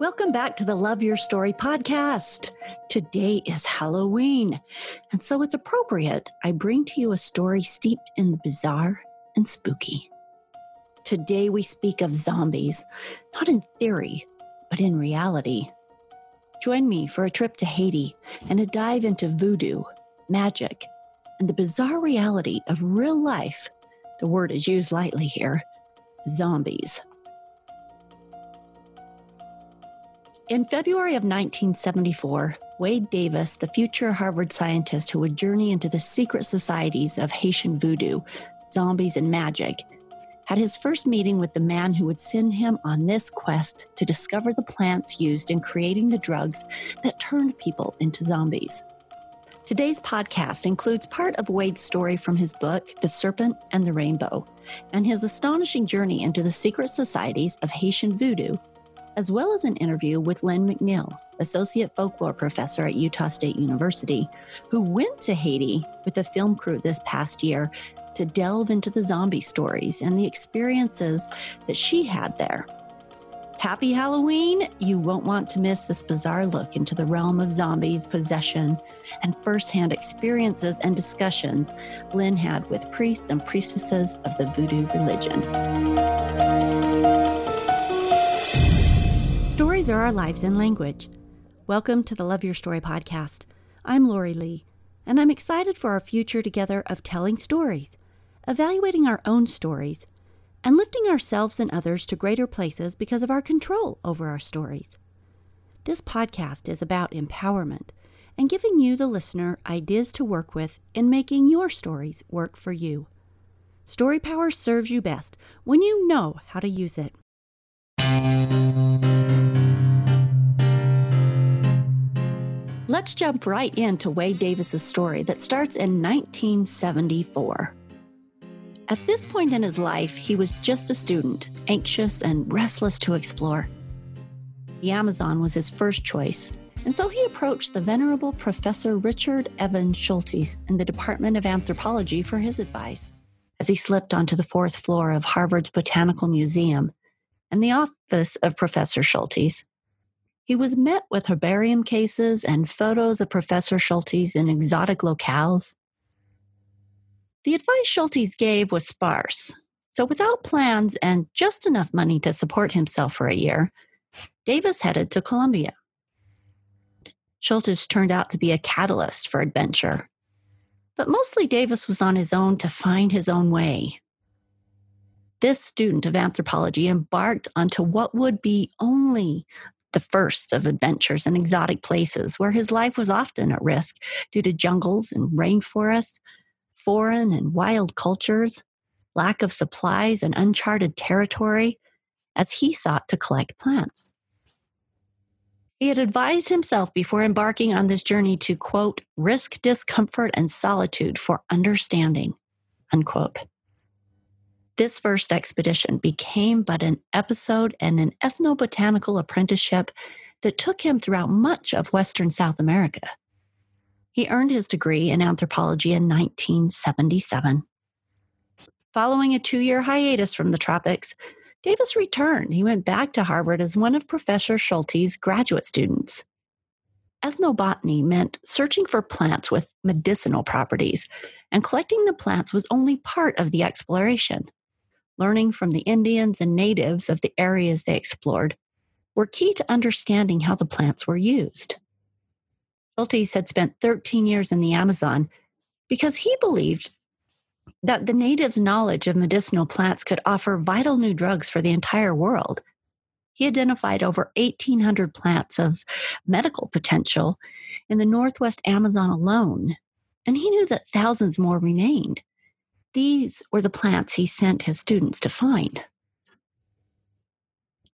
Welcome back to the Love Your Story podcast. Today is Halloween, and so it's appropriate I bring to you a story steeped in the bizarre and spooky. Today we speak of zombies, not in theory, but in reality. Join me for a trip to Haiti and a dive into voodoo, magic, and the bizarre reality of real life. The word is used lightly here zombies. In February of 1974, Wade Davis, the future Harvard scientist who would journey into the secret societies of Haitian voodoo, zombies, and magic, had his first meeting with the man who would send him on this quest to discover the plants used in creating the drugs that turned people into zombies. Today's podcast includes part of Wade's story from his book, The Serpent and the Rainbow, and his astonishing journey into the secret societies of Haitian voodoo as well as an interview with Lynn McNeill, Associate Folklore Professor at Utah State University, who went to Haiti with a film crew this past year to delve into the zombie stories and the experiences that she had there. Happy Halloween! You won't want to miss this bizarre look into the realm of zombies, possession, and firsthand experiences and discussions Lynn had with priests and priestesses of the voodoo religion. Stories are our lives in language. Welcome to the Love Your Story podcast. I'm Lori Lee, and I'm excited for our future together of telling stories, evaluating our own stories, and lifting ourselves and others to greater places because of our control over our stories. This podcast is about empowerment and giving you, the listener, ideas to work with in making your stories work for you. Story power serves you best when you know how to use it. Let's jump right into Wade Davis's story that starts in 1974. At this point in his life, he was just a student, anxious and restless to explore. The Amazon was his first choice, and so he approached the venerable Professor Richard Evan Schultes in the Department of Anthropology for his advice. As he slipped onto the fourth floor of Harvard's Botanical Museum and the office of Professor Schultes, he was met with herbarium cases and photos of Professor Schultes in exotic locales. The advice Schultes gave was sparse, so without plans and just enough money to support himself for a year, Davis headed to Colombia. Schultes turned out to be a catalyst for adventure, but mostly Davis was on his own to find his own way. This student of anthropology embarked onto what would be only the first of adventures in exotic places where his life was often at risk due to jungles and rainforests, foreign and wild cultures, lack of supplies, and uncharted territory as he sought to collect plants. He had advised himself before embarking on this journey to, quote, risk discomfort and solitude for understanding, unquote. This first expedition became but an episode and an ethnobotanical apprenticeship that took him throughout much of Western South America. He earned his degree in anthropology in 1977. Following a two year hiatus from the tropics, Davis returned. He went back to Harvard as one of Professor Schultes' graduate students. Ethnobotany meant searching for plants with medicinal properties, and collecting the plants was only part of the exploration learning from the Indians and natives of the areas they explored, were key to understanding how the plants were used. Schultes had spent 13 years in the Amazon because he believed that the natives' knowledge of medicinal plants could offer vital new drugs for the entire world. He identified over 1,800 plants of medical potential in the Northwest Amazon alone, and he knew that thousands more remained. These were the plants he sent his students to find.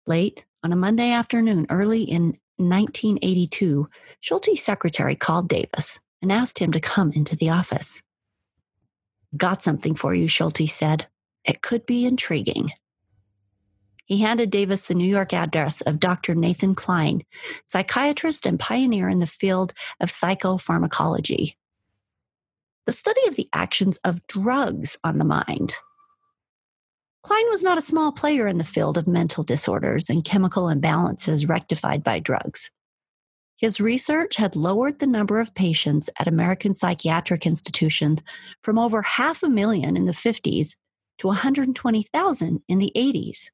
Late on a Monday afternoon, early in 1982, Schultes' secretary called Davis and asked him to come into the office. Got something for you, Schulte said. It could be intriguing. He handed Davis the New York address of Dr. Nathan Kline, psychiatrist and pioneer in the field of psychopharmacology the study of the actions of drugs on the mind. Kline was not a small player in the field of mental disorders and chemical imbalances rectified by drugs. His research had lowered the number of patients at American psychiatric institutions from over half a million in the 50s to 120,000 in the 80s.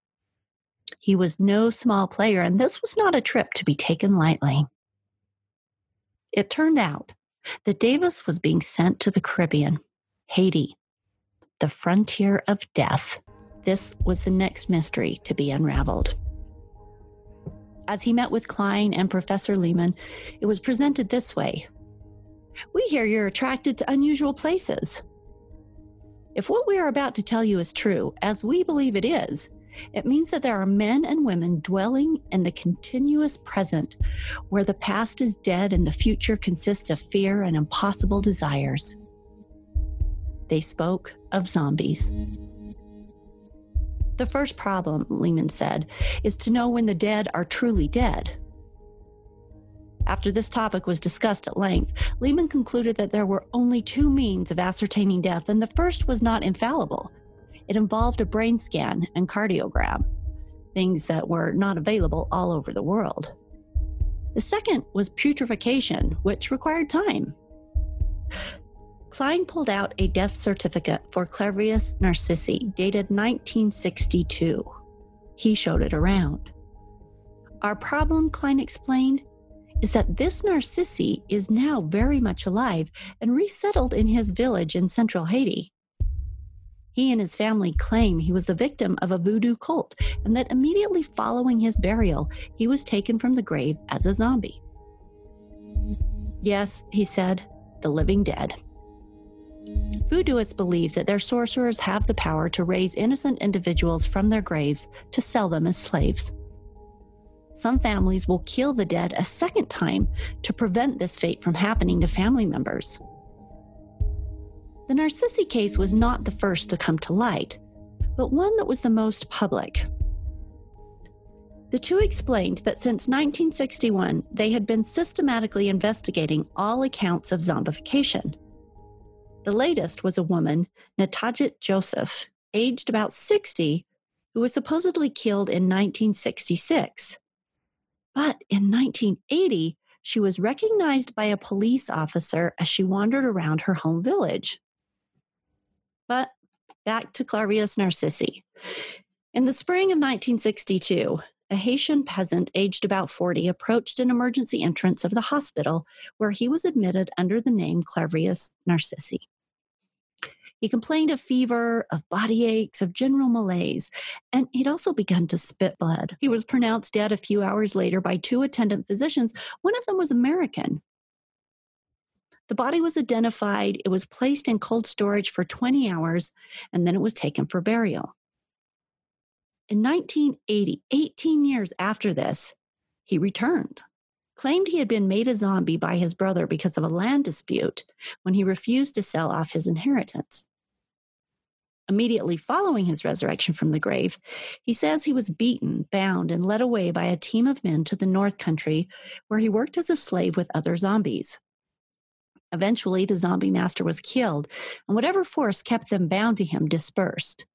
He was no small player, and this was not a trip to be taken lightly. It turned out that Davis was being sent to the Caribbean, Haiti, the frontier of death. This was the next mystery to be unraveled. As he met with Kline and Professor Lehmann, it was presented this way We hear you're attracted to unusual places. If what we are about to tell you is true, as we believe it is, it means that there are men and women dwelling in the continuous present, where the past is dead and the future consists of fear and impossible desires. They spoke of zombies. The first problem, Lehmann said, is to know when the dead are truly dead. After this topic was discussed at length, Lehmann concluded that there were only two means of ascertaining death, and the first was not infallible. It involved a brain scan and cardiogram, things that were not available all over the world. The second was putrefaction, which required time. Kline pulled out a death certificate for Clairvius Narcissi dated 1962. He showed it around. Our problem, Kline explained, is that this Narcissi is now very much alive and resettled in his village in central Haiti. He and his family claim he was the victim of a voodoo cult and that immediately following his burial, he was taken from the grave as a zombie. Yes, he said, the living dead. Voodooists believe that their sorcerers have the power to raise innocent individuals from their graves to sell them as slaves. Some families will kill the dead a second time to prevent this fate from happening to family members. The Narcissi case was not the first to come to light, but one that was the most public. The two explained that since 1961, they had been systematically investigating all accounts of zombification the latest was a woman, Natagette Joseph, aged about 60, who was supposedly killed in 1966. But in 1980, she was recognized by a police officer as she wandered around her home village. But back to Clairvius Narcissi. In the spring of 1962, a Haitian peasant aged about 40 approached an emergency entrance of the hospital where he was admitted under the name Clairvius Narcissi. He complained of fever, of body aches, of general malaise, and he'd also begun to spit blood. He was pronounced dead a few hours later by two attendant physicians. One of them was American. The body was identified, it was placed in cold storage for 20 hours, and then it was taken for burial. In 1980, 18 years after this, he returned, claimed he had been made a zombie by his brother because of a land dispute when he refused to sell off his inheritance. Immediately following his resurrection from the grave, he says he was beaten, bound, and led away by a team of men to the North Country, where he worked as a slave with other zombies. Eventually, the zombie master was killed, and whatever force kept them bound to him dispersed.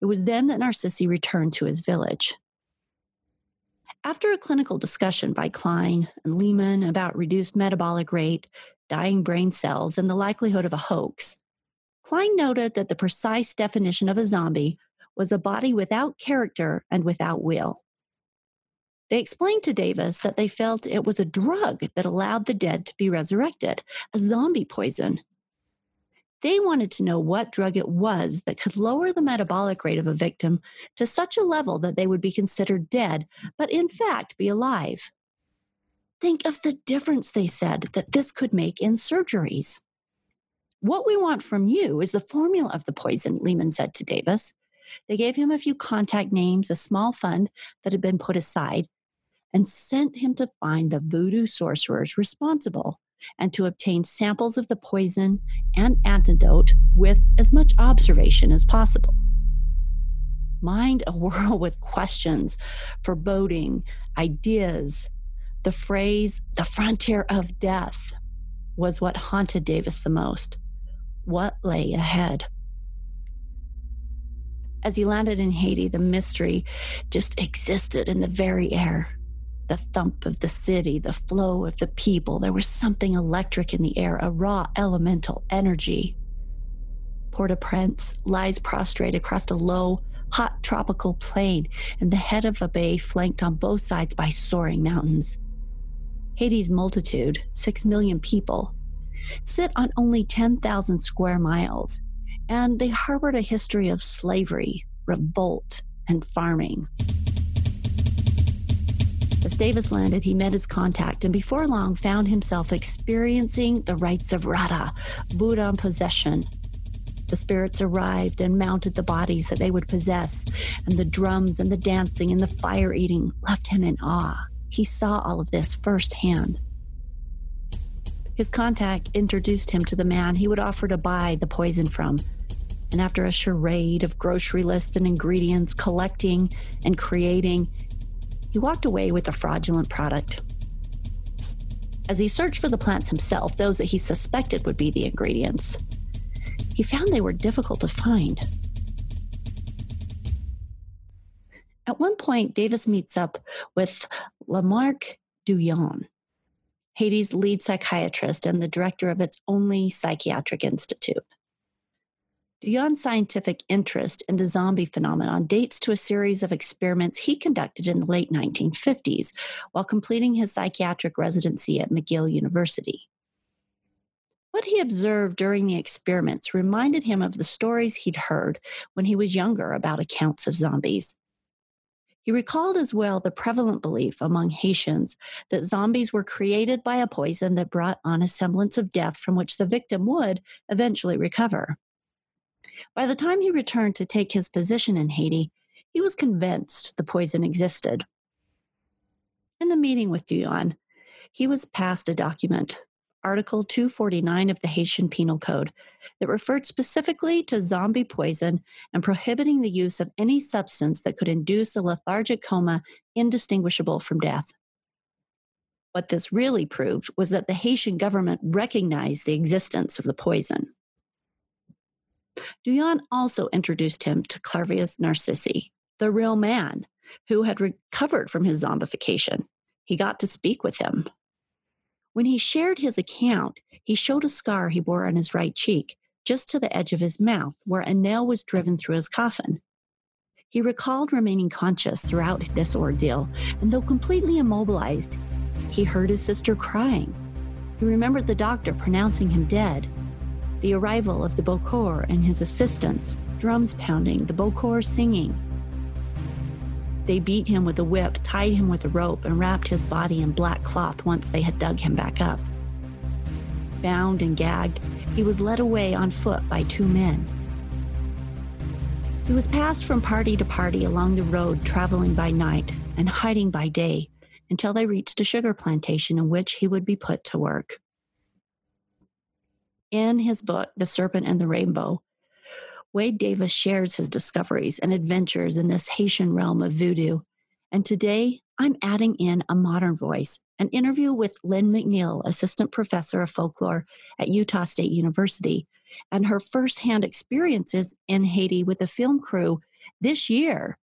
It was then that Narcissi returned to his village. After a clinical discussion by Kline and Lehmann about reduced metabolic rate, dying brain cells, and the likelihood of a hoax, Kline noted that the precise definition of a zombie was a body without character and without will. They explained to Davis that they felt it was a drug that allowed the dead to be resurrected, a zombie poison. They wanted to know what drug it was that could lower the metabolic rate of a victim to such a level that they would be considered dead, but in fact be alive. Think of the difference, they said, that this could make in surgeries. What we want from you is the formula of the poison, Lehmann said to Davis. They gave him a few contact names, a small fund that had been put aside, and sent him to find the voodoo sorcerers responsible and to obtain samples of the poison and antidote with as much observation as possible. Mind a whirl with questions, foreboding, ideas. The phrase, the frontier of death, was what haunted Davis the most. What lay ahead? As he landed in Haiti, the mystery just existed in the very air. The thump of the city, the flow of the people, there was something electric in the air, a raw elemental energy. Port au Prince lies prostrate across a low, hot tropical plain in the head of a bay flanked on both sides by soaring mountains. Haiti's multitude, six million people, sit on only 10,000 square miles, and they harbored a history of slavery, revolt, and farming. As Davis landed, he met his contact and before long found himself experiencing the rites of Rara, Voodoo possession. The spirits arrived and mounted the bodies that they would possess, and the drums and the dancing and the fire eating left him in awe. He saw all of this firsthand. His contact introduced him to the man he would offer to buy the poison from. And after a charade of grocery lists and ingredients, collecting and creating, he walked away with a fraudulent product. As he searched for the plants himself, those that he suspected would be the ingredients, he found they were difficult to find. At one point, Davis meets up with Lamarque Douyon, Haiti's lead psychiatrist and the director of its only psychiatric institute. Douyon's scientific interest in the zombie phenomenon dates to a series of experiments he conducted in the late 1950s while completing his psychiatric residency at McGill University. What he observed during the experiments reminded him of the stories he'd heard when he was younger about accounts of zombies. He recalled as well the prevalent belief among Haitians that zombies were created by a poison that brought on a semblance of death from which the victim would eventually recover. By the time he returned to take his position in Haiti, he was convinced the poison existed. In the meeting with Douyon, he was passed a document Article 249 of the Haitian Penal Code that referred specifically to zombie poison and prohibiting the use of any substance that could induce a lethargic coma indistinguishable from death. What this really proved was that the Haitian government recognized the existence of the poison. Douyon also introduced him to Clairvius Narcissi, the real man who had recovered from his zombification. He got to speak with him. When he shared his account, he showed a scar he bore on his right cheek, just to the edge of his mouth, where a nail was driven through his coffin. He recalled remaining conscious throughout this ordeal, and though completely immobilized, he heard his sister crying. He remembered the doctor pronouncing him dead, the arrival of the Bokor and his assistants, drums pounding, the Bokor singing, they beat him with a whip, tied him with a rope, and wrapped his body in black cloth once they had dug him back up. Bound and gagged, he was led away on foot by two men. He was passed from party to party along the road, traveling by night and hiding by day until they reached a sugar plantation in which he would be put to work. In his book, The Serpent and the Rainbow, Wade Davis shares his discoveries and adventures in this Haitian realm of voodoo. And today, I'm adding in a modern voice an interview with Lynn McNeill, assistant professor of folklore at Utah State University, and her firsthand experiences in Haiti with a film crew this year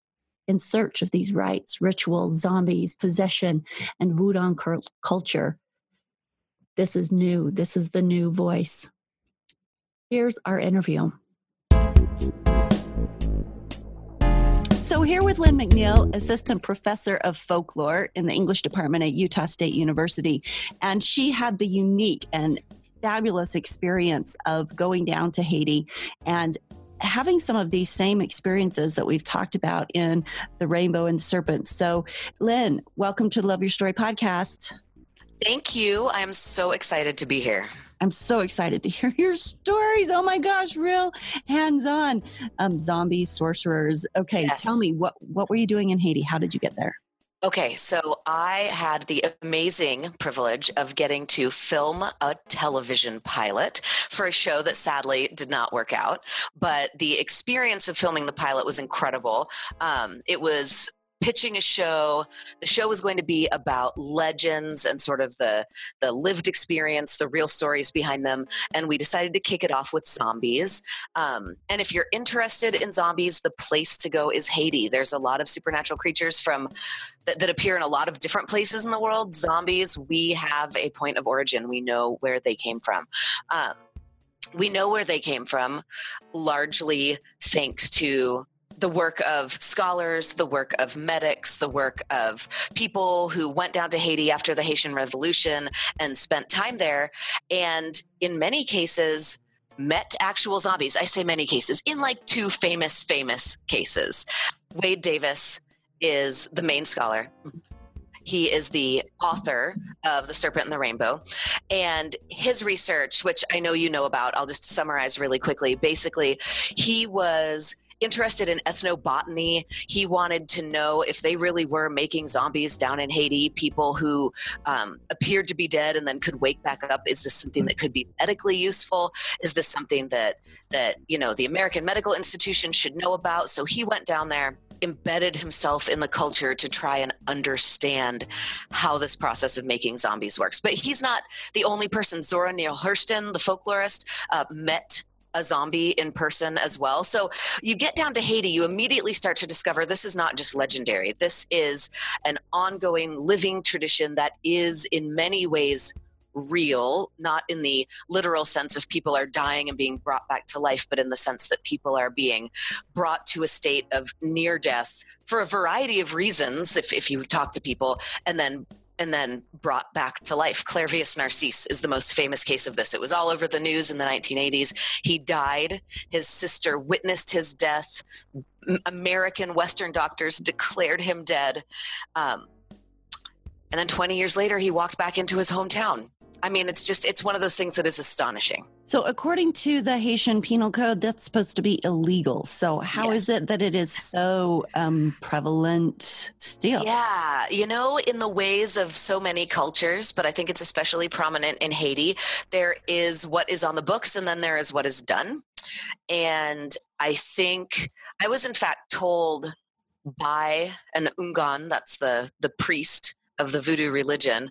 in search of these rites, rituals, zombies, possession, and voodoo culture. This is new. This is the new voice. Here's our interview. So, here with Lynn McNeill, assistant professor of folklore in the English department at Utah State University. And she had the unique and fabulous experience of going down to Haiti and having some of these same experiences that we've talked about in The Rainbow and the Serpent. So, Lynn, welcome to the Love Your Story podcast. Thank you. I'm so excited to be here. I'm so excited to hear your stories. Oh my gosh, real hands-on. Um, zombies, sorcerers. Okay, yes. tell me what what were you doing in Haiti? How did you get there? Okay, so I had the amazing privilege of getting to film a television pilot for a show that sadly did not work out. But the experience of filming the pilot was incredible. Um, it was pitching a show. The show was going to be about legends and sort of the the lived experience, the real stories behind them. And we decided to kick it off with zombies. Um, and if you're interested in zombies, the place to go is Haiti. There's a lot of supernatural creatures from that, that appear in a lot of different places in the world. Zombies, we have a point of origin. We know where they came from. Um, we know where they came from largely thanks to the work of scholars, the work of medics, the work of people who went down to Haiti after the Haitian Revolution and spent time there. And in many cases, met actual zombies. I say many cases, in like two famous, famous cases. Wade Davis is the main scholar. He is the author of The Serpent and the Rainbow. And his research, which I know you know about, I'll just summarize really quickly. Basically, he was interested in ethnobotany. He wanted to know if they really were making zombies down in Haiti, people who um, appeared to be dead and then could wake back up. Is this something that could be medically useful? Is this something that that you know the American Medical Institution should know about? So he went down there embedded himself in the culture to try and understand how this process of making zombies works. But he's not the only person. Zora Neale Hurston, the folklorist, uh, met a zombie in person as well. So you get down to Haiti, you immediately start to discover this is not just legendary. This is an ongoing living tradition that is in many ways real, not in the literal sense of people are dying and being brought back to life, but in the sense that people are being brought to a state of near death for a variety of reasons, if, if you talk to people, and then and then brought back to life. Clairvius Narcisse is the most famous case of this. It was all over the news in the 1980s. He died. His sister witnessed his death. American Western doctors declared him dead. Um, and then 20 years later, he walked back into his hometown I mean, it's just, it's one of those things that is astonishing. So, according to the Haitian Penal Code, that's supposed to be illegal. So, how yes. is it that it is so um, prevalent still? Yeah, you know, in the ways of so many cultures, but I think it's especially prominent in Haiti, there is what is on the books and then there is what is done. And I think I was, in fact, told by an Houngan, that's the, the priest of the voodoo religion,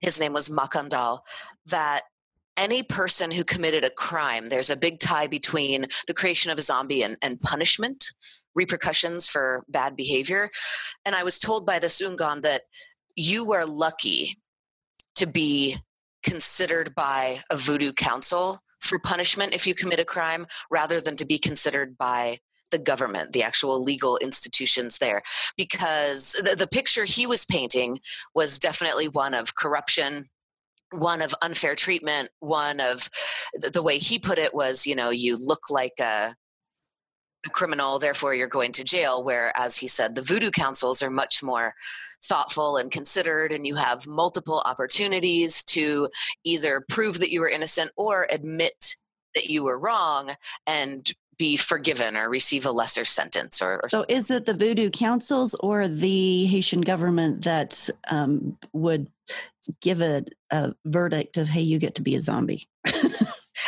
his name was Makandal, that any person who committed a crime, there's a big tie between the creation of a zombie and, and punishment, repercussions for bad behavior. And I was told by this Houngan that you are lucky to be considered by a voodoo council for punishment if you commit a crime rather than to be considered by the government, the actual legal institutions there, because the, the picture he was painting was definitely one of corruption, one of unfair treatment, one of the way he put it was, you know, you look like a, a criminal, therefore you're going to jail. Whereas he said the voodoo councils are much more thoughtful and considered, and you have multiple opportunities to either prove that you were innocent or admit that you were wrong and be forgiven or receive a lesser sentence or, or so is it the voodoo councils or the haitian government that um, would give a, a verdict of hey you get to be a zombie.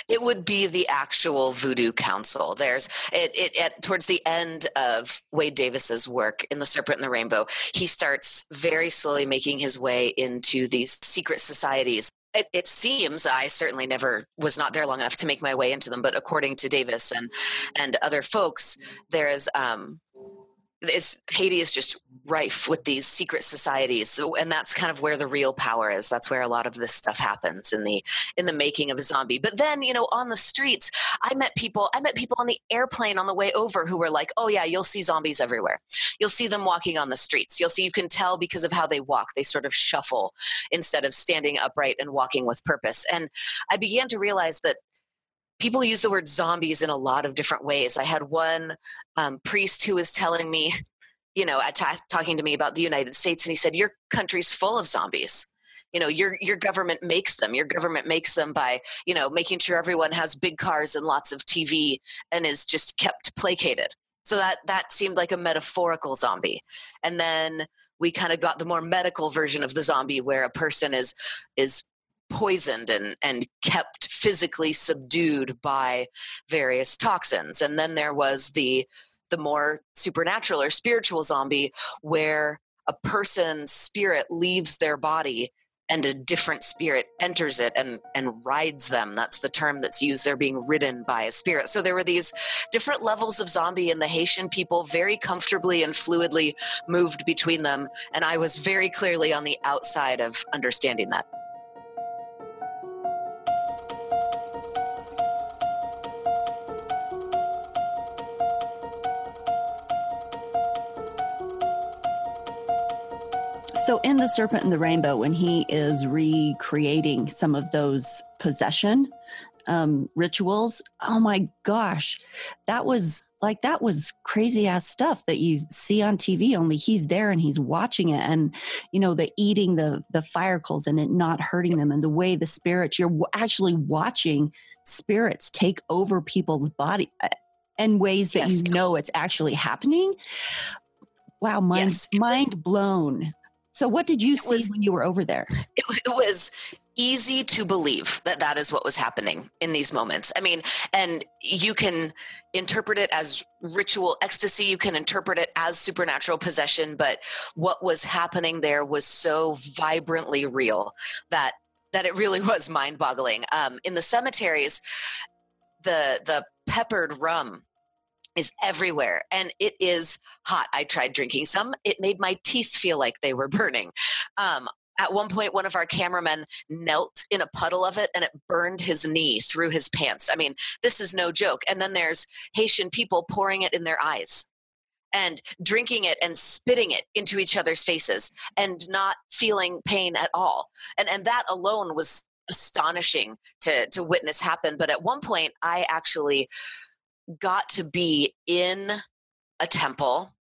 It would be the actual voodoo council. There's it, it towards the end of wade davis's work in the serpent and the rainbow he starts very slowly making his way into these secret societies. It, it, seems I certainly never was not there long enough to make my way into them, but according to Davis and and other folks, there is um, it's Haiti is just rife with these secret societies. So, and that's kind of where the real power is. That's where a lot of this stuff happens in the in the making of a zombie. But then you know on the streets i met people i met people on the airplane on the way over who were like oh yeah you'll see zombies everywhere. You'll see them walking on the streets. You'll see you can tell because of how they walk. They sort of shuffle instead of standing upright and walking with purpose. And i began to realize that people use the word zombies in a lot of different ways. I had one um, priest who was telling me, you know, t- talking to me about the United States, and he said, "Your country's full of zombies." You know, your your government makes them. Your government makes them by, you know, making sure everyone has big cars and lots of TV and is just kept placated. So that that seemed like a metaphorical zombie. And then we kind of got the more medical version of the zombie where a person is is poisoned and and kept physically subdued by various toxins and then there was the the more supernatural or spiritual zombie, where a person's spirit leaves their body and a different spirit enters it and and rides them. That's the term that's used. They're being ridden by a spirit. So there were these different levels of zombie and the haitian people very comfortably and fluidly moved between them. And i was very clearly on the outside of understanding that So, in The Serpent and the Rainbow, when he is recreating some of those possession um, rituals, oh my gosh, that was like, that was crazy ass stuff that you see on TV, only he's there and he's watching it. And, you know, the eating the, the fire coals and it not hurting them and the way the spirits, you're actually watching spirits take over people's body in ways that yes. you know it's actually happening. Wow, mind, yes, mind blown. So, what did you see was, when you were over there? It, it was easy to believe that that is what was happening in these moments. I mean, and you can interpret it as ritual ecstasy, you can interpret it as supernatural possession, but what was happening there was so vibrantly real that that it really was mind-boggling. Um, in the cemeteries, the the peppered rum is everywhere and it is hot. I tried drinking some. It made my teeth feel like they were burning. Um, at one point, one of our cameramen knelt in a puddle of it and it burned his knee through his pants. I mean, this is no joke. And then there's Haitian people pouring it in their eyes and drinking it and spitting it into each other's faces and not feeling pain at all. And, and that alone was astonishing to, to witness happen. But at one point, I actually got to be in a temple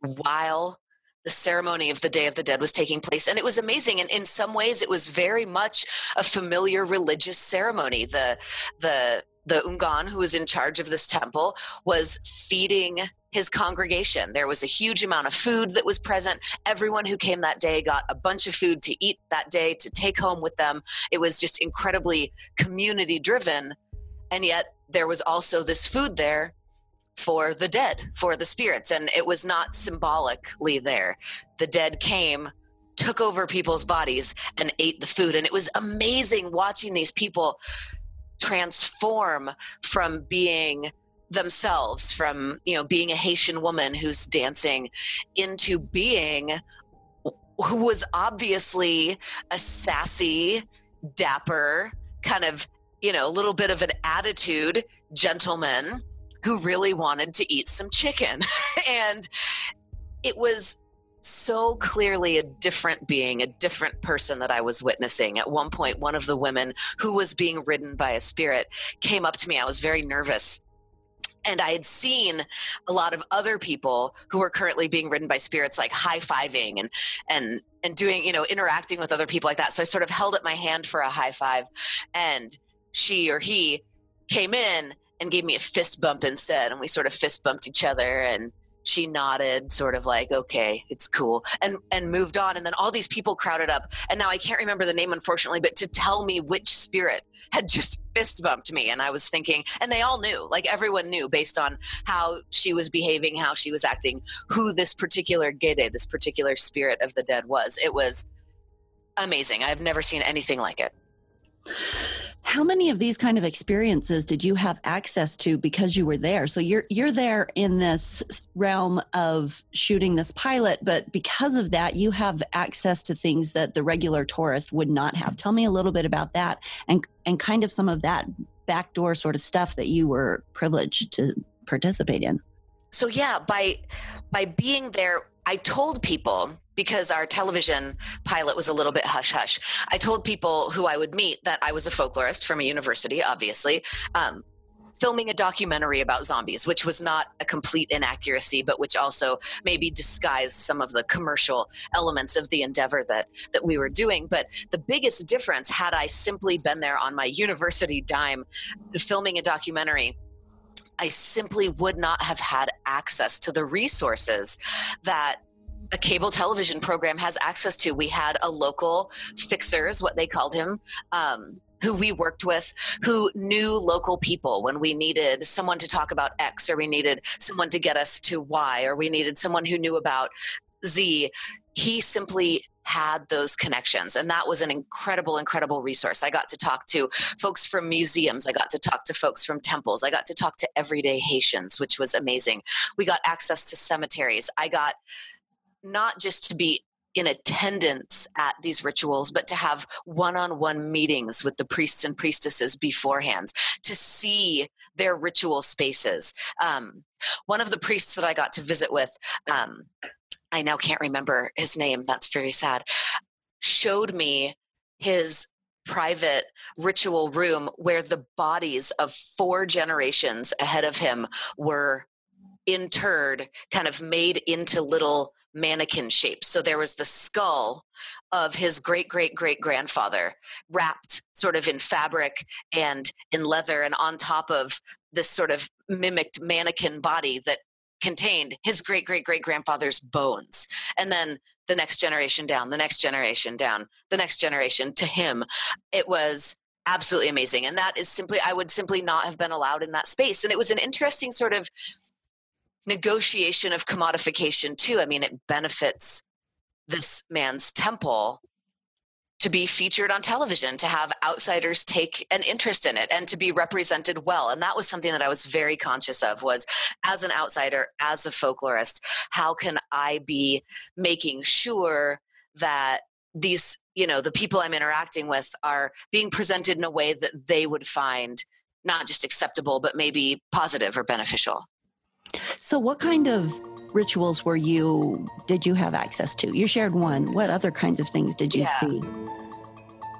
while the ceremony of the Day of the Dead was taking place. And it was amazing. And in some ways, it was very much a familiar religious ceremony. The, the, the Houngan, who was in charge of this temple, was feeding his congregation. There was a huge amount of food that was present. Everyone who came that day got a bunch of food to eat that day to take home with them. It was just incredibly community driven. And yet, there was also this food there for the dead, for the spirits, and it was not symbolically there. The dead came, took over people's bodies, and ate the food. And it was amazing watching these people transform from being themselves from you know being a haitian woman who's dancing into being who was obviously a sassy dapper kind of you know, a little bit of an attitude gentleman who really wanted to eat some chicken. and it was so clearly a different being, a different person that I was witnessing. At one point, one of the women who was being ridden by a spirit came up to me. I was very nervous. And I had seen a lot of other people who were currently being ridden by spirits, like high fiving and and and doing, you know, interacting with other people like that. So I sort of held up my hand for a high five, and she or he came in and gave me a fist bump instead and we sort of fist bumped each other and she nodded sort of like okay it's cool and and moved on and then all these people crowded up and now i can't remember the name unfortunately but to tell me which spirit had just fist bumped me and i was thinking and they all knew like everyone knew based on how she was behaving how she was acting who this particular gede this particular spirit of the dead was. It was amazing. I've never seen anything like it how many of these kind of experiences did you have access to because you were there? So you're you're there in this realm of shooting this pilot but because of that you have access to things that the regular tourist would not have. Tell me a little bit about that and and kind of some of that backdoor sort of stuff that you were privileged to participate in. So yeah by by being there i told people because our television pilot was a little bit hush hush. I told people who I would meet that I was a folklorist from a university, obviously. Um, filming a documentary about zombies, which was not a complete inaccuracy, but which also maybe disguised some of the commercial elements of the endeavor that that we were doing. But the biggest difference, had I simply been there on my university dime, filming a documentary. I simply would not have had access to the resources that a cable television program has access to. We had a local fixer, is what they called him, um, who we worked with who knew local people when we needed someone to talk about X or we needed someone to get us to Y or we needed someone who knew about Z. He simply had those connections and that was an incredible incredible resource. I got to talk to folks from museums. I got to talk to folks from temples. I got to talk to everyday haitians which was amazing. We got access to cemeteries. I got not just to be in attendance at these rituals, but to have one on one meetings with the priests and priestesses beforehand, to see their ritual spaces. Um, one of the priests that I got to visit with, um, I now can't remember his name, that's very sad, showed me his private ritual room where the bodies of four generations ahead of him were interred, kind of made into little mannequin shapes. So there was the skull of his great great great grandfather wrapped sort of in fabric and in leather and on top of this sort of mimicked mannequin body that contained his great great great grandfather's bones. And then the next generation down, the next generation down, the next generation to him. It was absolutely amazing. And that is simply, I would simply not have been allowed in that space. And it was an interesting sort of negotiation of commodification too. I mean, it benefits this man's temple to be featured on television, to have outsiders take an interest in it and to be represented well. And that was something that I was very conscious of was as an outsider, as a folklorist, how can I be making sure that these, you know, the people I'm interacting with are being presented in a way that they would find not just acceptable, but maybe positive or beneficial. So, what kind of rituals were you did you have access to? You shared one. What other kinds of things did you yeah. see?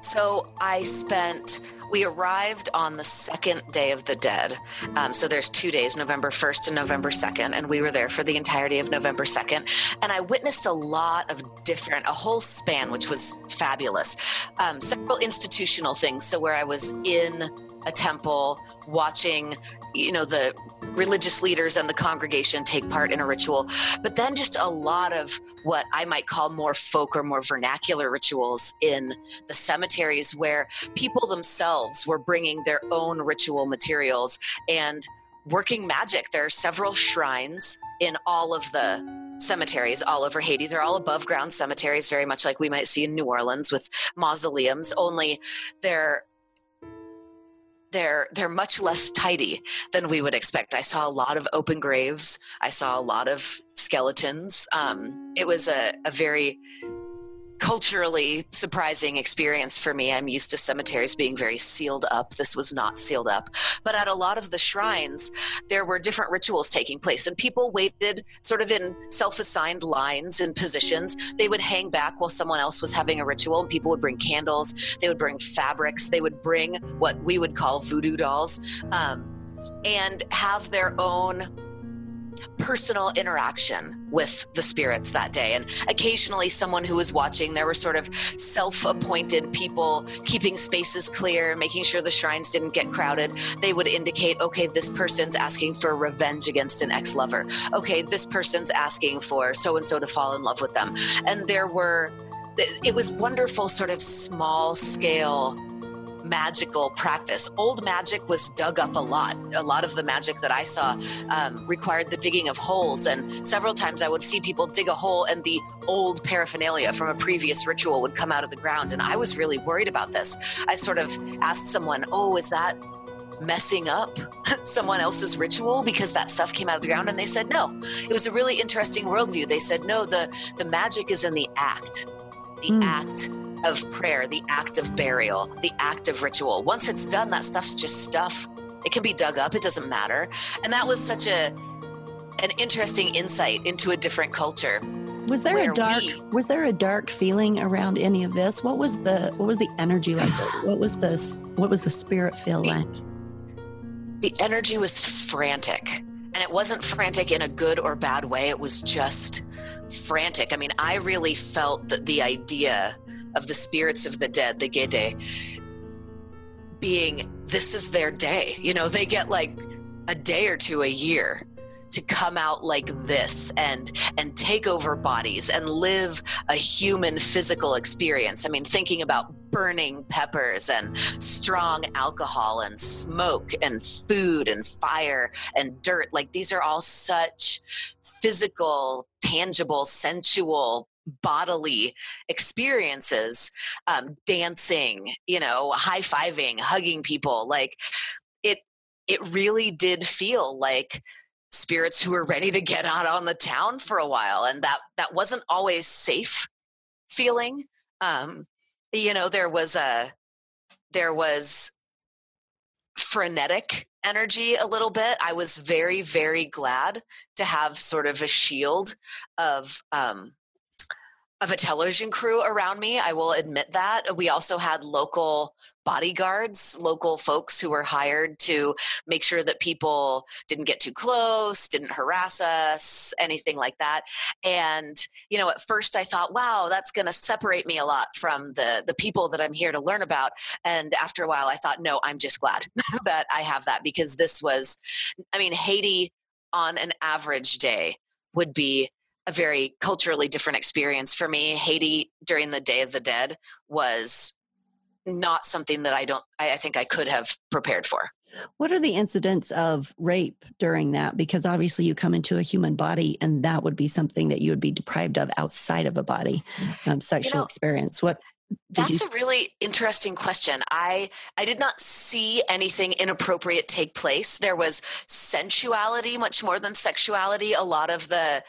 So, I spent we arrived on the second day of the dead. Um, so there's two days, November 1st and November 2nd, and we were there for the entirety of November 2nd. And I witnessed a lot of different, a whole span, which was fabulous. Um, several institutional things. So where I was in a temple watching you know the religious leaders and the congregation take part in a ritual, but then just a lot of what I might call more folk or more vernacular rituals in the cemeteries where people themselves were bringing their own ritual materials and working magic. There are several shrines in all of the cemeteries all over Haiti. They're all above ground cemeteries, very much like we might see in New Orleans with mausoleums, only they're they're they're much less tidy than we would expect. I saw a lot of open graves. I saw a lot of skeletons. Um, it was a, a very culturally surprising experience for me. I'm used to cemeteries being very sealed up. This was not sealed up. But at a lot of the shrines, there were different rituals taking place, and people waited sort of in self assigned lines and positions. They would hang back while someone else was having a ritual, and people would bring candles, they would bring fabrics, they would bring what we would call voodoo dolls, um, and have their own personal interaction with the spirits that day. And occasionally, someone who was watching, there were sort of self appointed people keeping spaces clear, making sure the shrines didn't get crowded. They would indicate, okay, this person's asking for revenge against an ex lover. Okay, this person's asking for so and so to fall in love with them. And there were, it was wonderful, sort of small scale magical practice. Old magic was dug up a lot. A lot of the magic that I saw um, required the digging of holes, and several times I would see people dig a hole and the old paraphernalia from a previous ritual would come out of the ground. And I was really worried about this. I sort of asked someone, Oh, is that messing up someone else's ritual because that stuff came out of the ground and they said no it was a really interesting worldview they said no the the magic is in the act the mm. act of prayer, the act of burial, the act of ritual. Once it's done, that stuff's just stuff. It can be dug up, it doesn't matter. And that was such a an interesting insight into a different culture. Was there a dark we, was there a dark feeling around any of this? What was the what was the energy like? what was this what was the spirit feel like? The energy was frantic. And it wasn't frantic in a good or bad way. It was just frantic. I mean, I really felt that the idea of the spirits of the dead, the Gede, being this is their day. You know, they get like a day or two a year to come out like this and and take over bodies and live a human physical experience. I mean, thinking about burning peppers and strong alcohol and smoke and food and fire and dirt, like these are all such physical, tangible, sensual bodily experiences um, dancing you know high-fiving hugging people like it it really did feel like spirits who were ready to get out on the town for a while and that that wasn't always safe feeling. Um you know there was a there was frenetic energy a little bit. I was very very glad to have sort of a shield of um of a television crew around me. I will admit that. We also had local bodyguards, local folks who were hired to make sure that people didn't get too close, didn't harass us, anything like that. And, you know, at first I thought, wow, that's going to separate me a lot from the the people that I'm here to learn about. And after a while I thought, no, I'm just glad that I have that because this was I mean, Haiti on an average day would be a very culturally different experience for me. Haiti during the Day of the Dead was not something that I don't I, I think I could have prepared for. What are the incidents of rape during that? Because obviously you come into a human body and that would be something that you would be deprived of outside of a body, um, sexual you know, experience. What that's you- a really interesting question. I I did not see anything inappropriate take place. There was sensuality much more than sexuality. A lot of the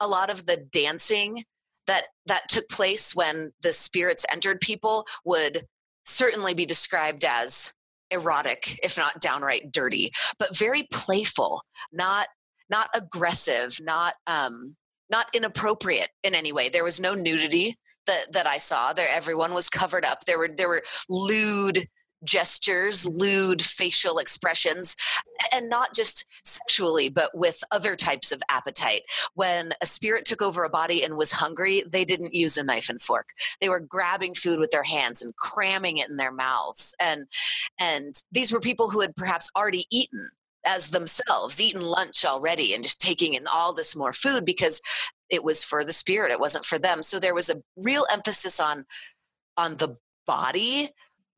a lot of the dancing that that took place when the spirits entered people would certainly be described as erotic if not downright dirty but very playful not not aggressive not um not inappropriate in any way there was no nudity that that I saw. There, everyone was covered up. There were there were lewd gestures, lewd facial expressions, and not just sexually, but with other types of appetite. When a spirit took over a body and was hungry, they didn't use a knife and fork. They were grabbing food with their hands and cramming it in their mouths. And and these were people who had perhaps already eaten as themselves, eaten lunch already, and just taking in all this more food because it was for the spirit it wasn't for them. So there was a real emphasis on on the body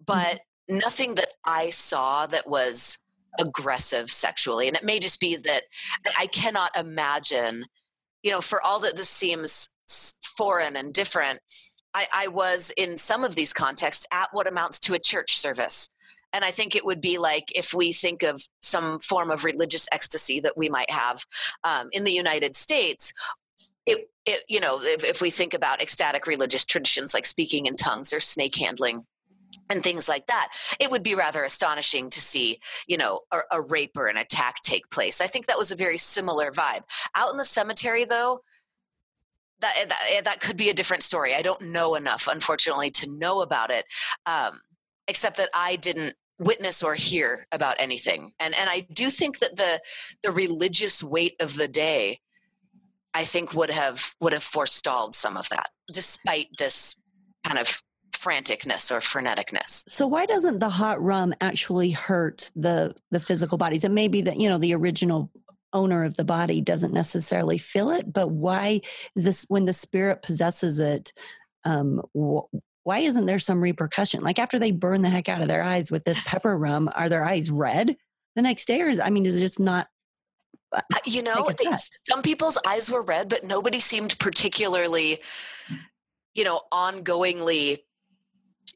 but mm-hmm. nothing that i saw that was aggressive sexually. And it may just be that i cannot imagine you know for all that this seems foreign and different I, I was in some of these contexts at what amounts to a church service. And I think it would be like if we think of some form of religious ecstasy that we might have um, in the United States, it, it you know if, if we think about ecstatic religious traditions like speaking in tongues or snake handling and things like that it would be rather astonishing to see you know a, a, rape or an attack take place. I think that was a very similar vibe. Out in the cemetery though that that, that could be a different story. I don't know enough unfortunately to know about it um, except that i didn't witness or hear about anything. And and i do think that the the religious weight of the day I think would have would have forestalled some of that, despite this kind of franticness or freneticness. So why doesn't the hot rum actually hurt the the physical bodies? It may be that you know the original owner of the body doesn't necessarily feel it, but why this when the spirit possesses it? Um, wh- why isn't there some repercussion? Like after they burn the heck out of their eyes with this pepper rum, are their eyes red the next day, or is I mean, is it just not you know, some people's eyes were red, but nobody seemed particularly, you know, ongoingly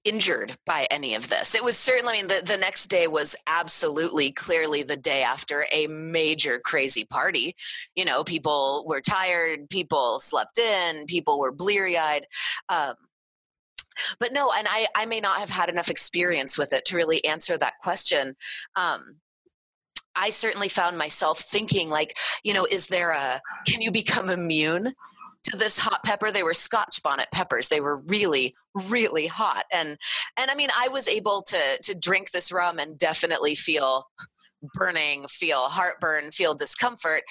injured by any of this. It was certainly, I mean, the, the next day was absolutely clearly the day after a major crazy party. You know, people were tired, people slept in, people were bleary eyed. Um, but no, and I, I may not have had enough experience with it to really answer that question. Um, I certainly found myself thinking, like, you know, is there a, can you become immune to this hot pepper? They were Scotch bonnet peppers. They were really, really hot. And, and I mean, I was able to, to drink this rum and definitely feel burning, feel heartburn, feel discomfort.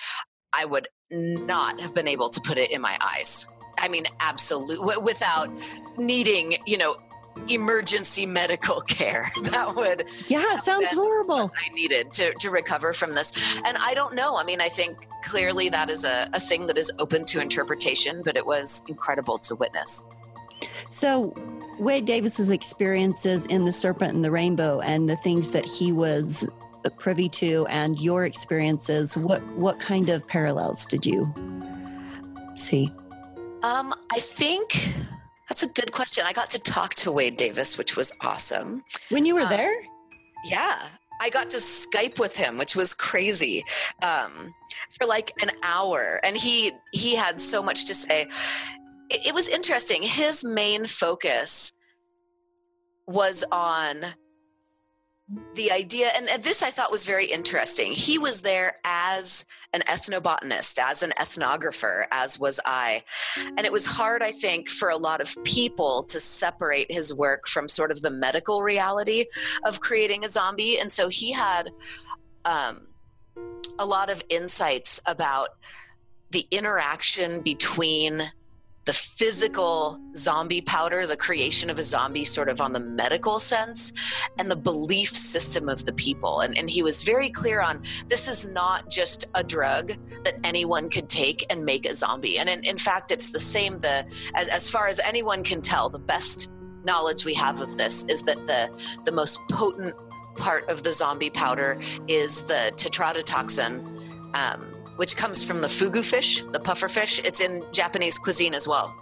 I would not have been able to put it in my eyes. I mean, absolutely, without needing, you know, emergency medical care. That would yeah it sounds horrible. I needed to, to recover from this. And i don't know. I mean i think clearly that is a, a thing that is open to interpretation but it was incredible to witness. So wade davis's experiences in the serpent and the rainbow and the things that he was privy to and your experiences what what kind of parallels did you see? Um i think that's a good question. I got to talk to Wade Davis, which was awesome. When you were um, there? Yeah. I got to Skype with him, which was crazy, um, for like an hour, and he he had so much to say. It, it was interesting. His main focus was on the idea, and, and this I thought was very interesting. He was there as an ethnobotanist, as an ethnographer, as was I. And it was hard, I think, for a lot of people to separate his work from sort of the medical reality of creating a zombie. And so he had um, a lot of insights about the interaction between the physical zombie powder, the creation of a zombie, sort of on the medical sense, and the belief system of the people. And, and he was very clear on this is not just a drug that anyone could take and make a zombie. And in, in fact, it's the same. The as, as far as anyone can tell, the best knowledge we have of this is that the the most potent part of the zombie powder is the tetrodotoxin. Um, which comes from the fugu fish, the puffer fish. It's in Japanese cuisine as well.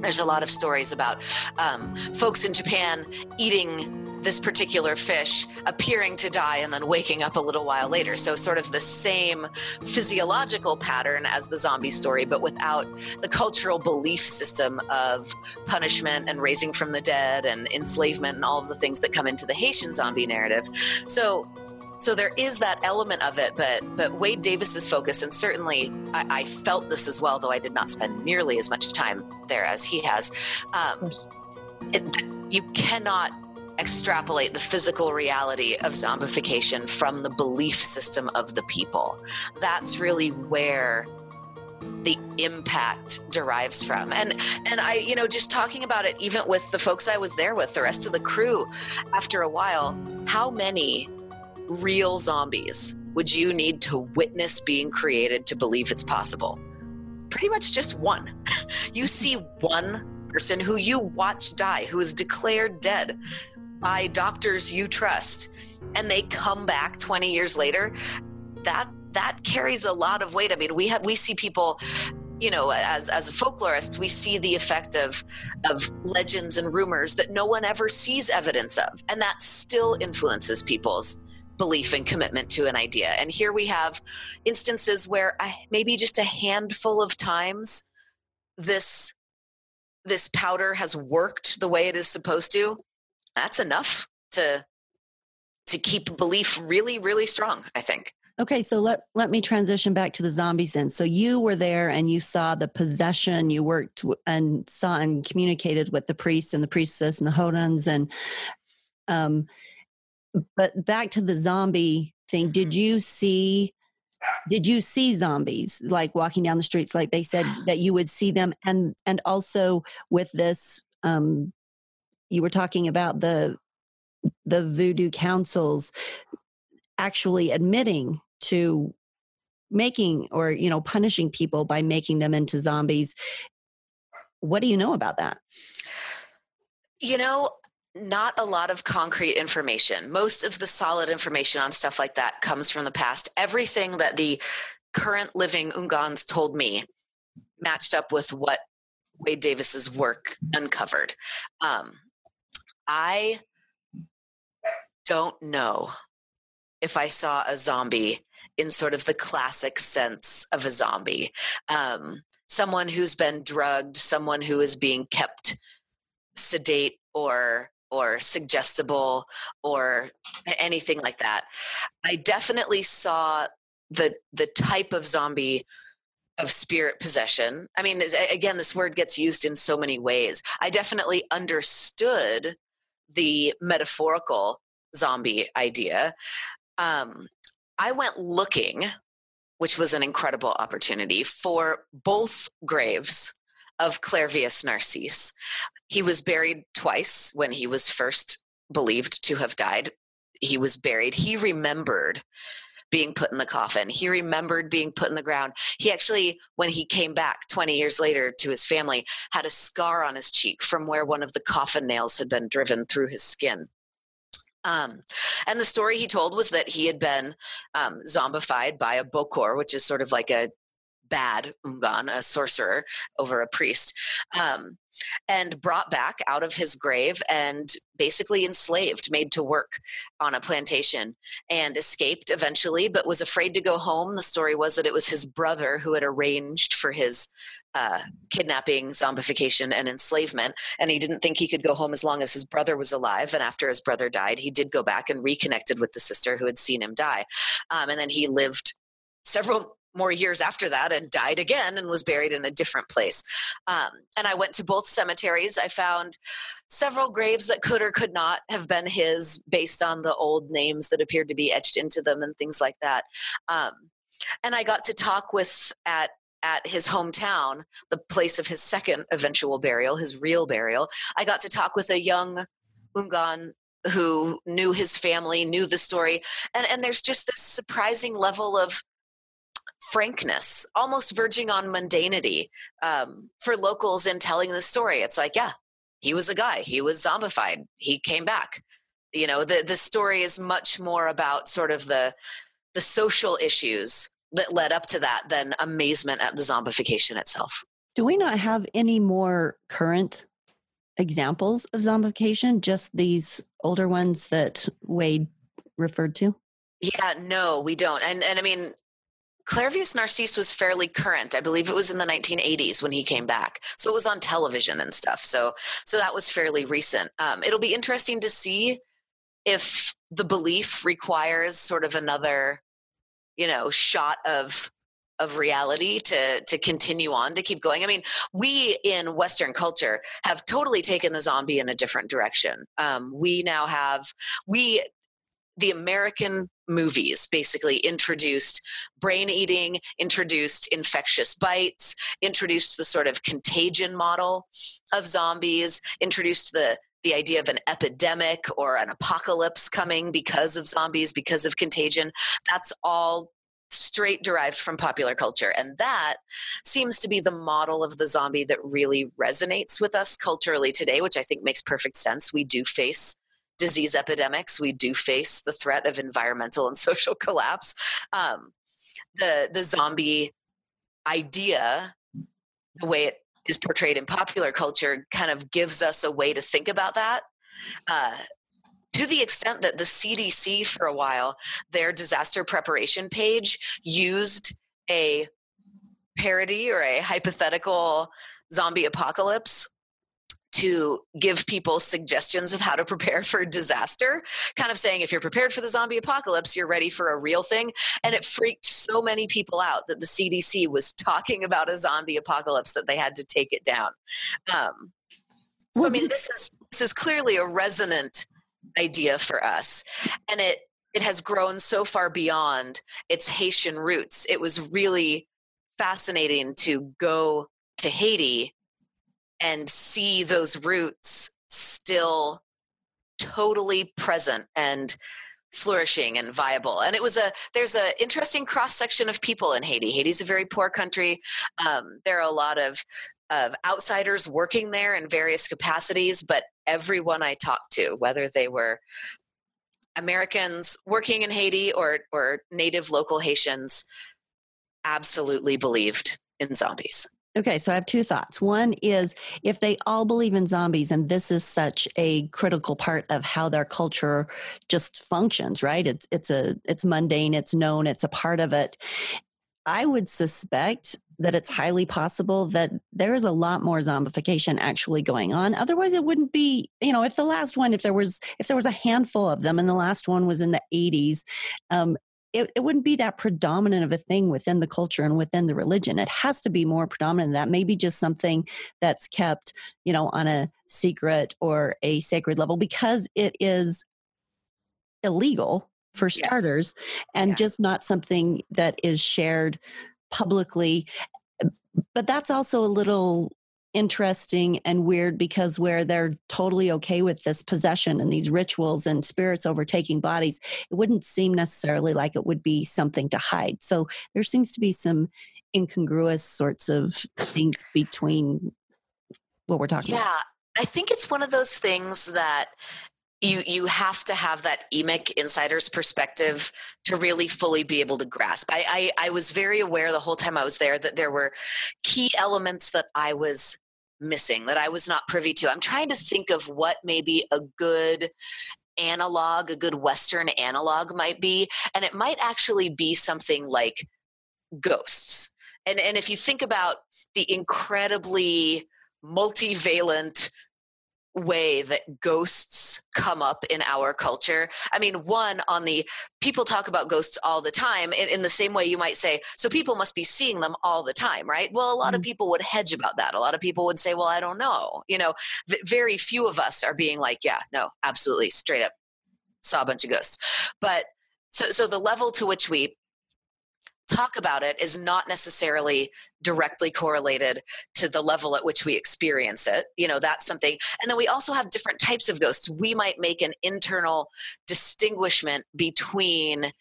There's a lot of stories about um, folks in Japan eating this particular fish appearing to die and then waking up a little while later. So, sort of the same physiological pattern as the zombie story, but without the cultural belief system of punishment and raising from the dead and enslavement and all of the things that come into the Haitian zombie narrative. So, so there is that element of it, but but Wade Davis's focus, and certainly I, I felt this as well, though I did not spend nearly as much time there as he has. Um, it, you cannot extrapolate the physical reality of zombification from the belief system of the people. That's really where the impact derives from and and i you know just talking about it even with the folks i was there with the rest of the crew after a while how many real zombies would you need to witness being created to believe it's possible? Pretty much just one. you see one person who you watch die, who is declared dead by doctors you trust, and they come back 20 years later. That that carries a lot of weight. I mean, we have we see people you know as as a folklorist we see the effect of of legends and rumors that no one ever sees evidence of and that still influences people's belief and commitment to an idea. And here we have instances where maybe just a handful of times this this powder has worked the way it is supposed to. That's enough to to keep belief really really strong, I think. Okay, so let let me transition back to the zombies then. So you were there and you saw the possession. You worked and saw and communicated with the priests and the priestess and the hodans and um, but back to the zombie thing did mm-hmm. you see did you see zombies like walking down the streets like they said that you would see them? And and also with this um you were talking about the the voodoo councils actually admitting to making or you know punishing people by making them into zombies. What do you know about that? You know not a lot of concrete information. Most of the solid information on stuff like that comes from the past. Everything that the current living Houngans told me matched up with what Wade Davis's work uncovered. Um, I don't know if I saw a zombie in sort of the classic sense of a zombie. Um, someone who's been drugged, someone who is being kept sedate or or suggestible or anything like that. I definitely saw the the type of zombie of spirit possession. I mean, again, this word gets used in so many ways. I definitely understood the metaphorical zombie idea. Um, I went looking, which was an incredible opportunity for both graves of Clairvius Narcisse. He was buried twice when he was first believed to have died. He was buried. He remembered being put in the coffin. He remembered being put in the ground. He actually, when he came back 20 years later to his family, had a scar on his cheek from where one of the coffin nails had been driven through his skin. Um, and the story he told was that he had been um, zombified by a bokor, which is sort of like a bad Houngan, a sorcerer over a priest, um, and brought back out of his grave and basically enslaved, made to work on a plantation, and escaped eventually, but was afraid to go home. The story was that it was his brother who had arranged for his uh, kidnapping, zombification, and enslavement, and he didn't think he could go home as long as his brother was alive. And after his brother died, he did go back and reconnected with the sister who had seen him die, um, and then he lived several more years after that and died again and was buried in a different place. Um, and I went to both cemeteries. I found several graves that could or could not have been his based on the old names that appeared to be etched into them and things like that. Um, and I got to talk with at at his hometown, the place of his second eventual burial, his real burial. I got to talk with a young Houngan who knew his family, knew the story, and and there's just this surprising level of frankness, almost verging on mundanity um, for locals in telling the story. It's like, yeah, he was a guy. He was zombified. He came back. You know, the the story is much more about sort of the the social issues that led up to that than amazement at the zombification itself. Do we not have any more current examples of zombification? Just these older ones that Wade referred to? Yeah, no, we don't. And and I mean, Clairvius Narcisse was fairly current. I believe it was in the 1980s when he came back. So it was on television and stuff. So so that was fairly recent. Um, it'll be interesting to see if the belief requires sort of another, you know, shot of of reality to to continue on to keep going. I mean, we in Western culture have totally taken the zombie in a different direction. Um, we now have we the American movies basically introduced brain eating, introduced infectious bites, introduced the sort of contagion model of zombies, introduced the the idea of an epidemic or an apocalypse coming because of zombies, because of contagion. That's all straight derived from popular culture. And that seems to be the model of the zombie that really resonates with us culturally today, which I think makes perfect sense. We do face disease epidemics, we do face the threat of environmental and social collapse. Um, the the zombie idea, the way it is portrayed in popular culture, kind of gives us a way to think about that. Uh, to the extent that the CDC, for a while, their disaster preparation page used a parody or a hypothetical zombie apocalypse to give people suggestions of how to prepare for disaster, kind of saying if you're prepared for the zombie apocalypse, you're ready for a real thing. And it freaked so many people out that the CDC was talking about a zombie apocalypse that they had to take it down. Um, so, I mean, this is this is clearly a resonant idea for us, and it it has grown so far beyond its Haitian roots. It was really fascinating to go to Haiti and see those roots still totally present and flourishing and viable. And it was a there's a interesting cross section of people in haiti. Haiti's a very poor country. Um, there are a lot of of outsiders working there in various capacities but everyone i talked to whether they were americans working in haiti or or native local haitians absolutely believed in zombies Okay, so I have two thoughts. One is if they all believe in zombies and this is such a critical part of how their culture just functions, right? It's it's a it's mundane, it's known, it's a part of it. I would suspect that it's highly possible that there is a lot more zombification actually going on. Otherwise, it wouldn't be, you know, if the last one, if there was, if there was a handful of them and the last one was in the 80s, um, it, it wouldn't be that predominant of a thing within the culture and within the religion. It has to be more predominant than that. Maybe just something that's kept, you know, on a secret or a sacred level because it is illegal for starters yes. and yeah. just not something that is shared publicly. But that's also a little interesting and weird because where they're totally okay with this possession and these rituals and spirits overtaking bodies, it wouldn't seem necessarily like it would be something to hide. So there seems to be some incongruous sorts of things between what we're talking yeah, about. I think it's one of those things that you you have to have that EMIC insider's perspective to really fully be able to grasp. I, I, I was very aware the whole time I was there that there were key elements that I was missing that I was not privy to. I'm trying to think of what maybe a good analog, a good Western analog might be, and it might actually be something like ghosts. And and if you think about the incredibly multivalent way that ghosts come up in our culture. I mean, one on the people talk about ghosts all the time in, in, the same way you might say, so people must be seeing them all the time, right? Well, a lot mm-hmm. of people would hedge about that. A lot of people would say, well, I don't know. You know, v- very few of us are being like, yeah, no, absolutely, straight up saw a bunch of ghosts. But so, so the level to which we talk about it is not necessarily directly correlated to the level at which we experience it you know that's something and then we also have different types of ghosts we might make an internal distinguishment between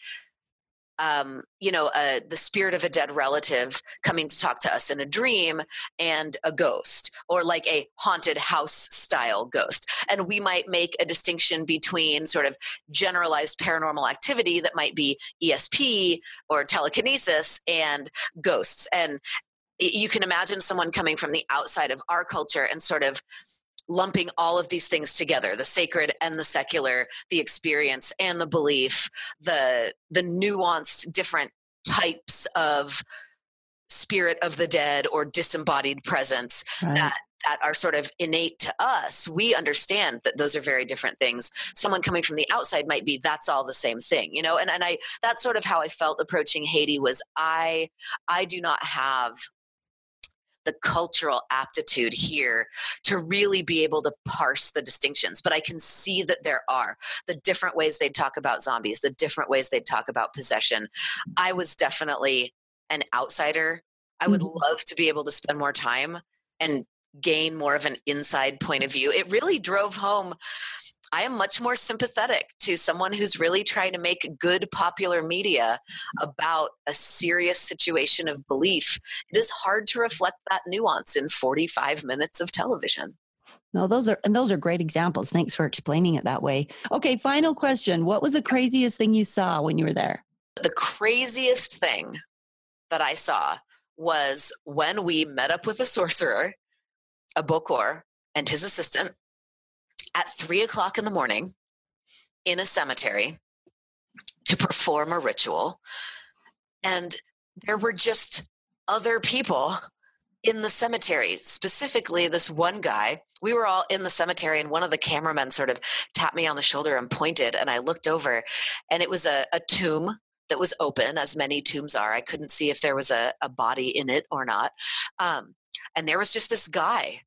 um, you know, uh, the spirit of a dead relative coming to talk to us in a dream and a ghost, or like a haunted house style ghost. And we might make a distinction between sort of generalized paranormal activity that might be ESP or telekinesis and ghosts. And you can imagine someone coming from the outside of our culture and sort of lumping all of these things together the sacred and the secular the experience and the belief the the nuanced different types of spirit of the dead or disembodied presence right. that that are sort of innate to us. We understand that those are very different things. Someone coming from the outside might be that's all the same thing you know? And, and i that's sort of how i felt approaching haiti was i i do not have the cultural aptitude here to really be able to parse the distinctions. But I can see that there are the different ways they'd talk about zombies, the different ways they'd talk about possession. I was definitely an outsider. I would mm-hmm. love to be able to spend more time and gain more of an inside point of view. It really drove home I am much more sympathetic to someone who's really trying to make good popular media about a serious situation of belief. It is hard to reflect that nuance in 45 minutes of television. No, those are and those are great examples. Thanks for explaining it that way. Okay, final question. What was the craziest thing you saw when you were there? The craziest thing that I saw was when we met up with a sorcerer, a Bokor, and his assistant at three o'clock in the morning in a cemetery to perform a ritual. And there were just other people in the cemetery, specifically this one guy. We were all in the cemetery, and one of the cameramen sort of tapped me on the shoulder and pointed. And I looked over, and it was a, a tomb that was open, as many tombs are. I couldn't see if there was a, a body in it or not. Um, and there was just this guy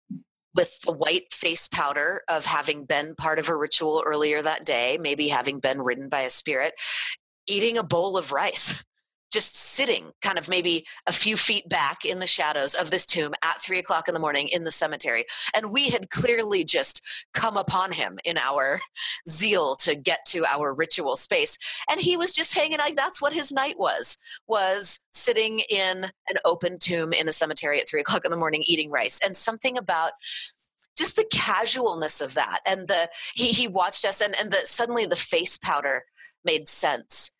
with the white face powder of having been part of a ritual earlier that day, maybe having been ridden by a spirit, eating a bowl of rice just sitting kind of maybe a few feet back in the shadows of this tomb at three o'clock in the morning in the cemetery. And we had clearly just come upon him in our zeal to get to our ritual space. And he was just hanging like that's what his night was, was sitting in an open tomb in a cemetery at three o'clock in the morning eating rice. And something about just the casualness of that and the he he watched us and and the suddenly the face powder made sense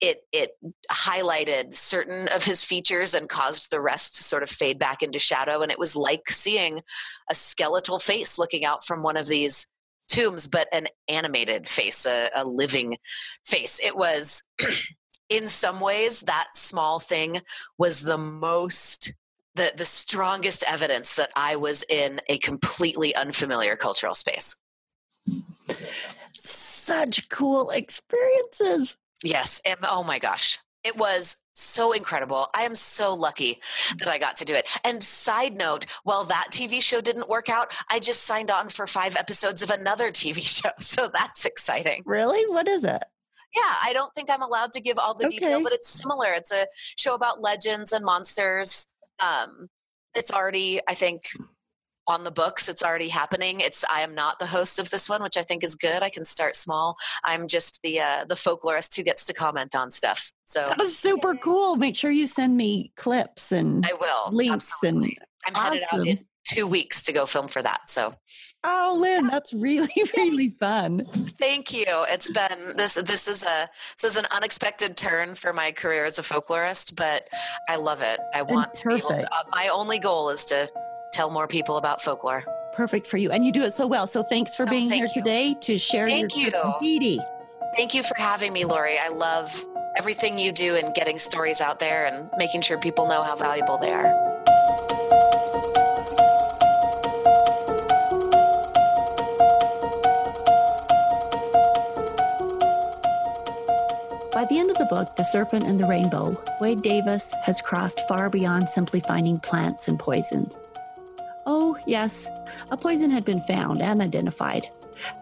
it it highlighted certain of his features and caused the rest to sort of fade back into shadow. And it was like seeing a skeletal face looking out from one of these tombs but an animated face a, a living face. It was in some ways that small thing was the most the the strongest evidence that i was in a completely unfamiliar cultural space. Such cool experiences Yes. And, oh my gosh. It was so incredible. I am so lucky that I got to do it. And side note, while that TV show didn't work out, I just signed on for five episodes of another TV show. So that's exciting. Really? What is it? Yeah, I don't think I'm allowed to give all the okay. detail, but it's similar. It's a show about legends and monsters. Um, it's already, I think, on the books. It's already happening. It's I am not the host of this one, which I think is good. I can start small. I'm just the uh, the folklorist who gets to comment on stuff. So that's super cool. Make sure you send me clips and I will links absolutely. and I'm headed awesome. out in two weeks to go film for that. So oh, Lynn, that's really really fun. thank you. It's been this this is a this is an unexpected turn for my career as a folklorist, but I love it. I want to be able to, perfect. uh, my only goal is to tell more people about folklore. Perfect for you, and you do it so well. So thanks for Oh, being thank here you. today to share Thank your trip to you. Haiti. Thank you for having me, Lori. I love everything you do and getting stories out there and making sure people know how valuable they are. By the end of the book, The Serpent and the Rainbow, Wade Davis has crossed far beyond simply finding plants and poisons. Oh, yes, a poison had been found and identified,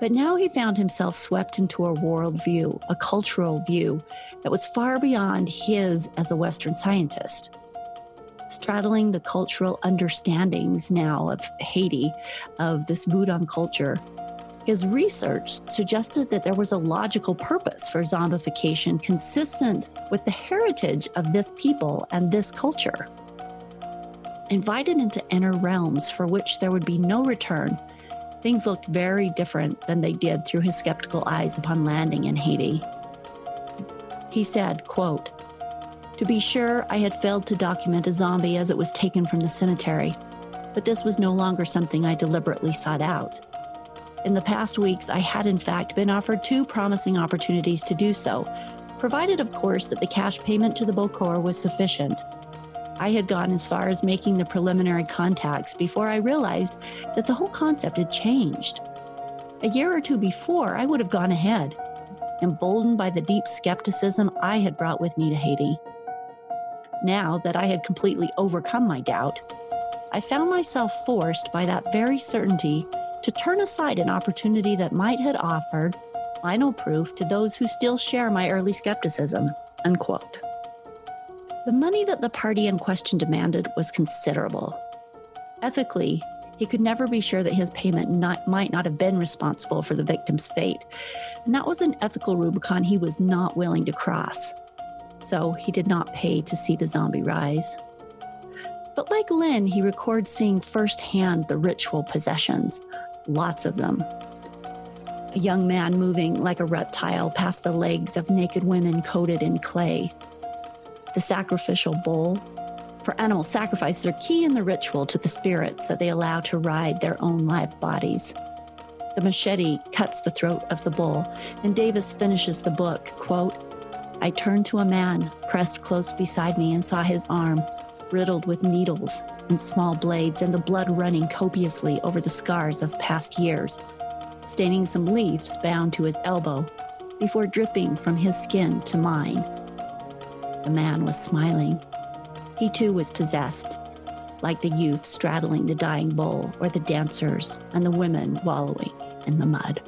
but now he found himself swept into a worldview, a cultural view that was far beyond his as a Western scientist. Straddling the cultural understandings now of Haiti, of this Voodoo culture, his research suggested that there was a logical purpose for zombification consistent with the heritage of this people and this culture. Invited into inner realms for which there would be no return, things looked very different than they did through his skeptical eyes upon landing in Haiti. He said, quote, To be sure, I had failed to document a zombie as it was taken from the cemetery, but this was no longer something I deliberately sought out. In the past weeks, I had in fact been offered two promising opportunities to do so, provided, of course, that the cash payment to the Bokor was sufficient. I had gone as far as making the preliminary contacts before I realized that the whole concept had changed. A year or two before, I would have gone ahead, emboldened by the deep skepticism I had brought with me to Haiti. Now that I had completely overcome my doubt, I found myself forced by that very certainty to turn aside an opportunity that might have offered final proof to those who still share my early skepticism. Unquote. The money that the party in question demanded was considerable. Ethically, he could never be sure that his payment not, might not have been responsible for the victim's fate, and that was an ethical Rubicon he was not willing to cross. So he did not pay to see the zombie rise. But like Lynn, he records seeing firsthand the ritual possessions, lots of them. A young man moving like a reptile past the legs of naked women coated in clay. The sacrificial bull. For animal sacrifices are key in the ritual to the spirits that they allow to ride their own live bodies. The machete cuts the throat of the bull, and Davis finishes the book, quote, I turned to a man pressed close beside me and saw his arm riddled with needles and small blades and the blood running copiously over the scars of past years, staining some leaves bound to his elbow before dripping from his skin to mine. The man was smiling. He too was possessed, like the youth straddling the dying bull or the dancers and the women wallowing in the mud.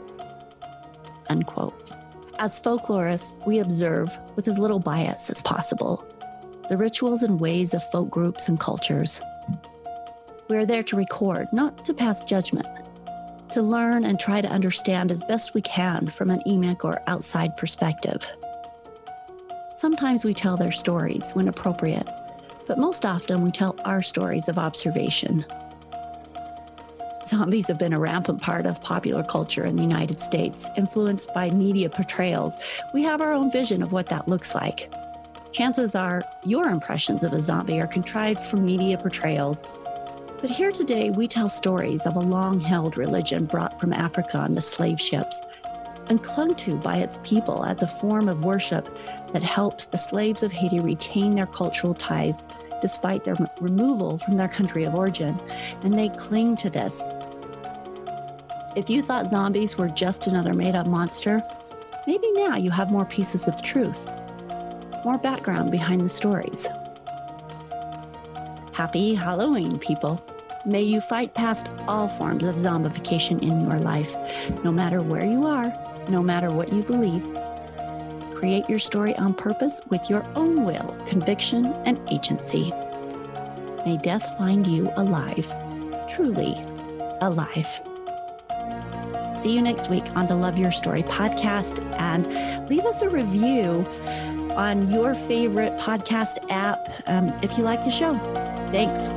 Unquote. As folklorists, we observe with as little bias as possible the rituals and ways of folk groups and cultures. We are there to record, not to pass judgment, to learn and try to understand as best we can from an emic or outside perspective. Sometimes we tell their stories when appropriate, but most often we tell our stories of observation. Zombies have been a rampant part of popular culture in the United States, influenced by media portrayals. We have our own vision of what that looks like. Chances are your impressions of a zombie are contrived from media portrayals. But here today, we tell stories of a long held religion brought from Africa on the slave ships and clung to by its people as a form of worship that helped the slaves of Haiti retain their cultural ties despite their removal from their country of origin. And they cling to this. If you thought zombies were just another made up monster, maybe now you have more pieces of truth more background behind the stories. Happy Halloween, people. May you fight past all forms of zombification in your life, no matter where you are, no matter what you believe. Create your story on purpose with your own will, conviction, and agency. May death find you alive, truly alive. See you next week on the Love Your Story podcast and leave us a review on your favorite podcast app um, if you like the show. Thanks.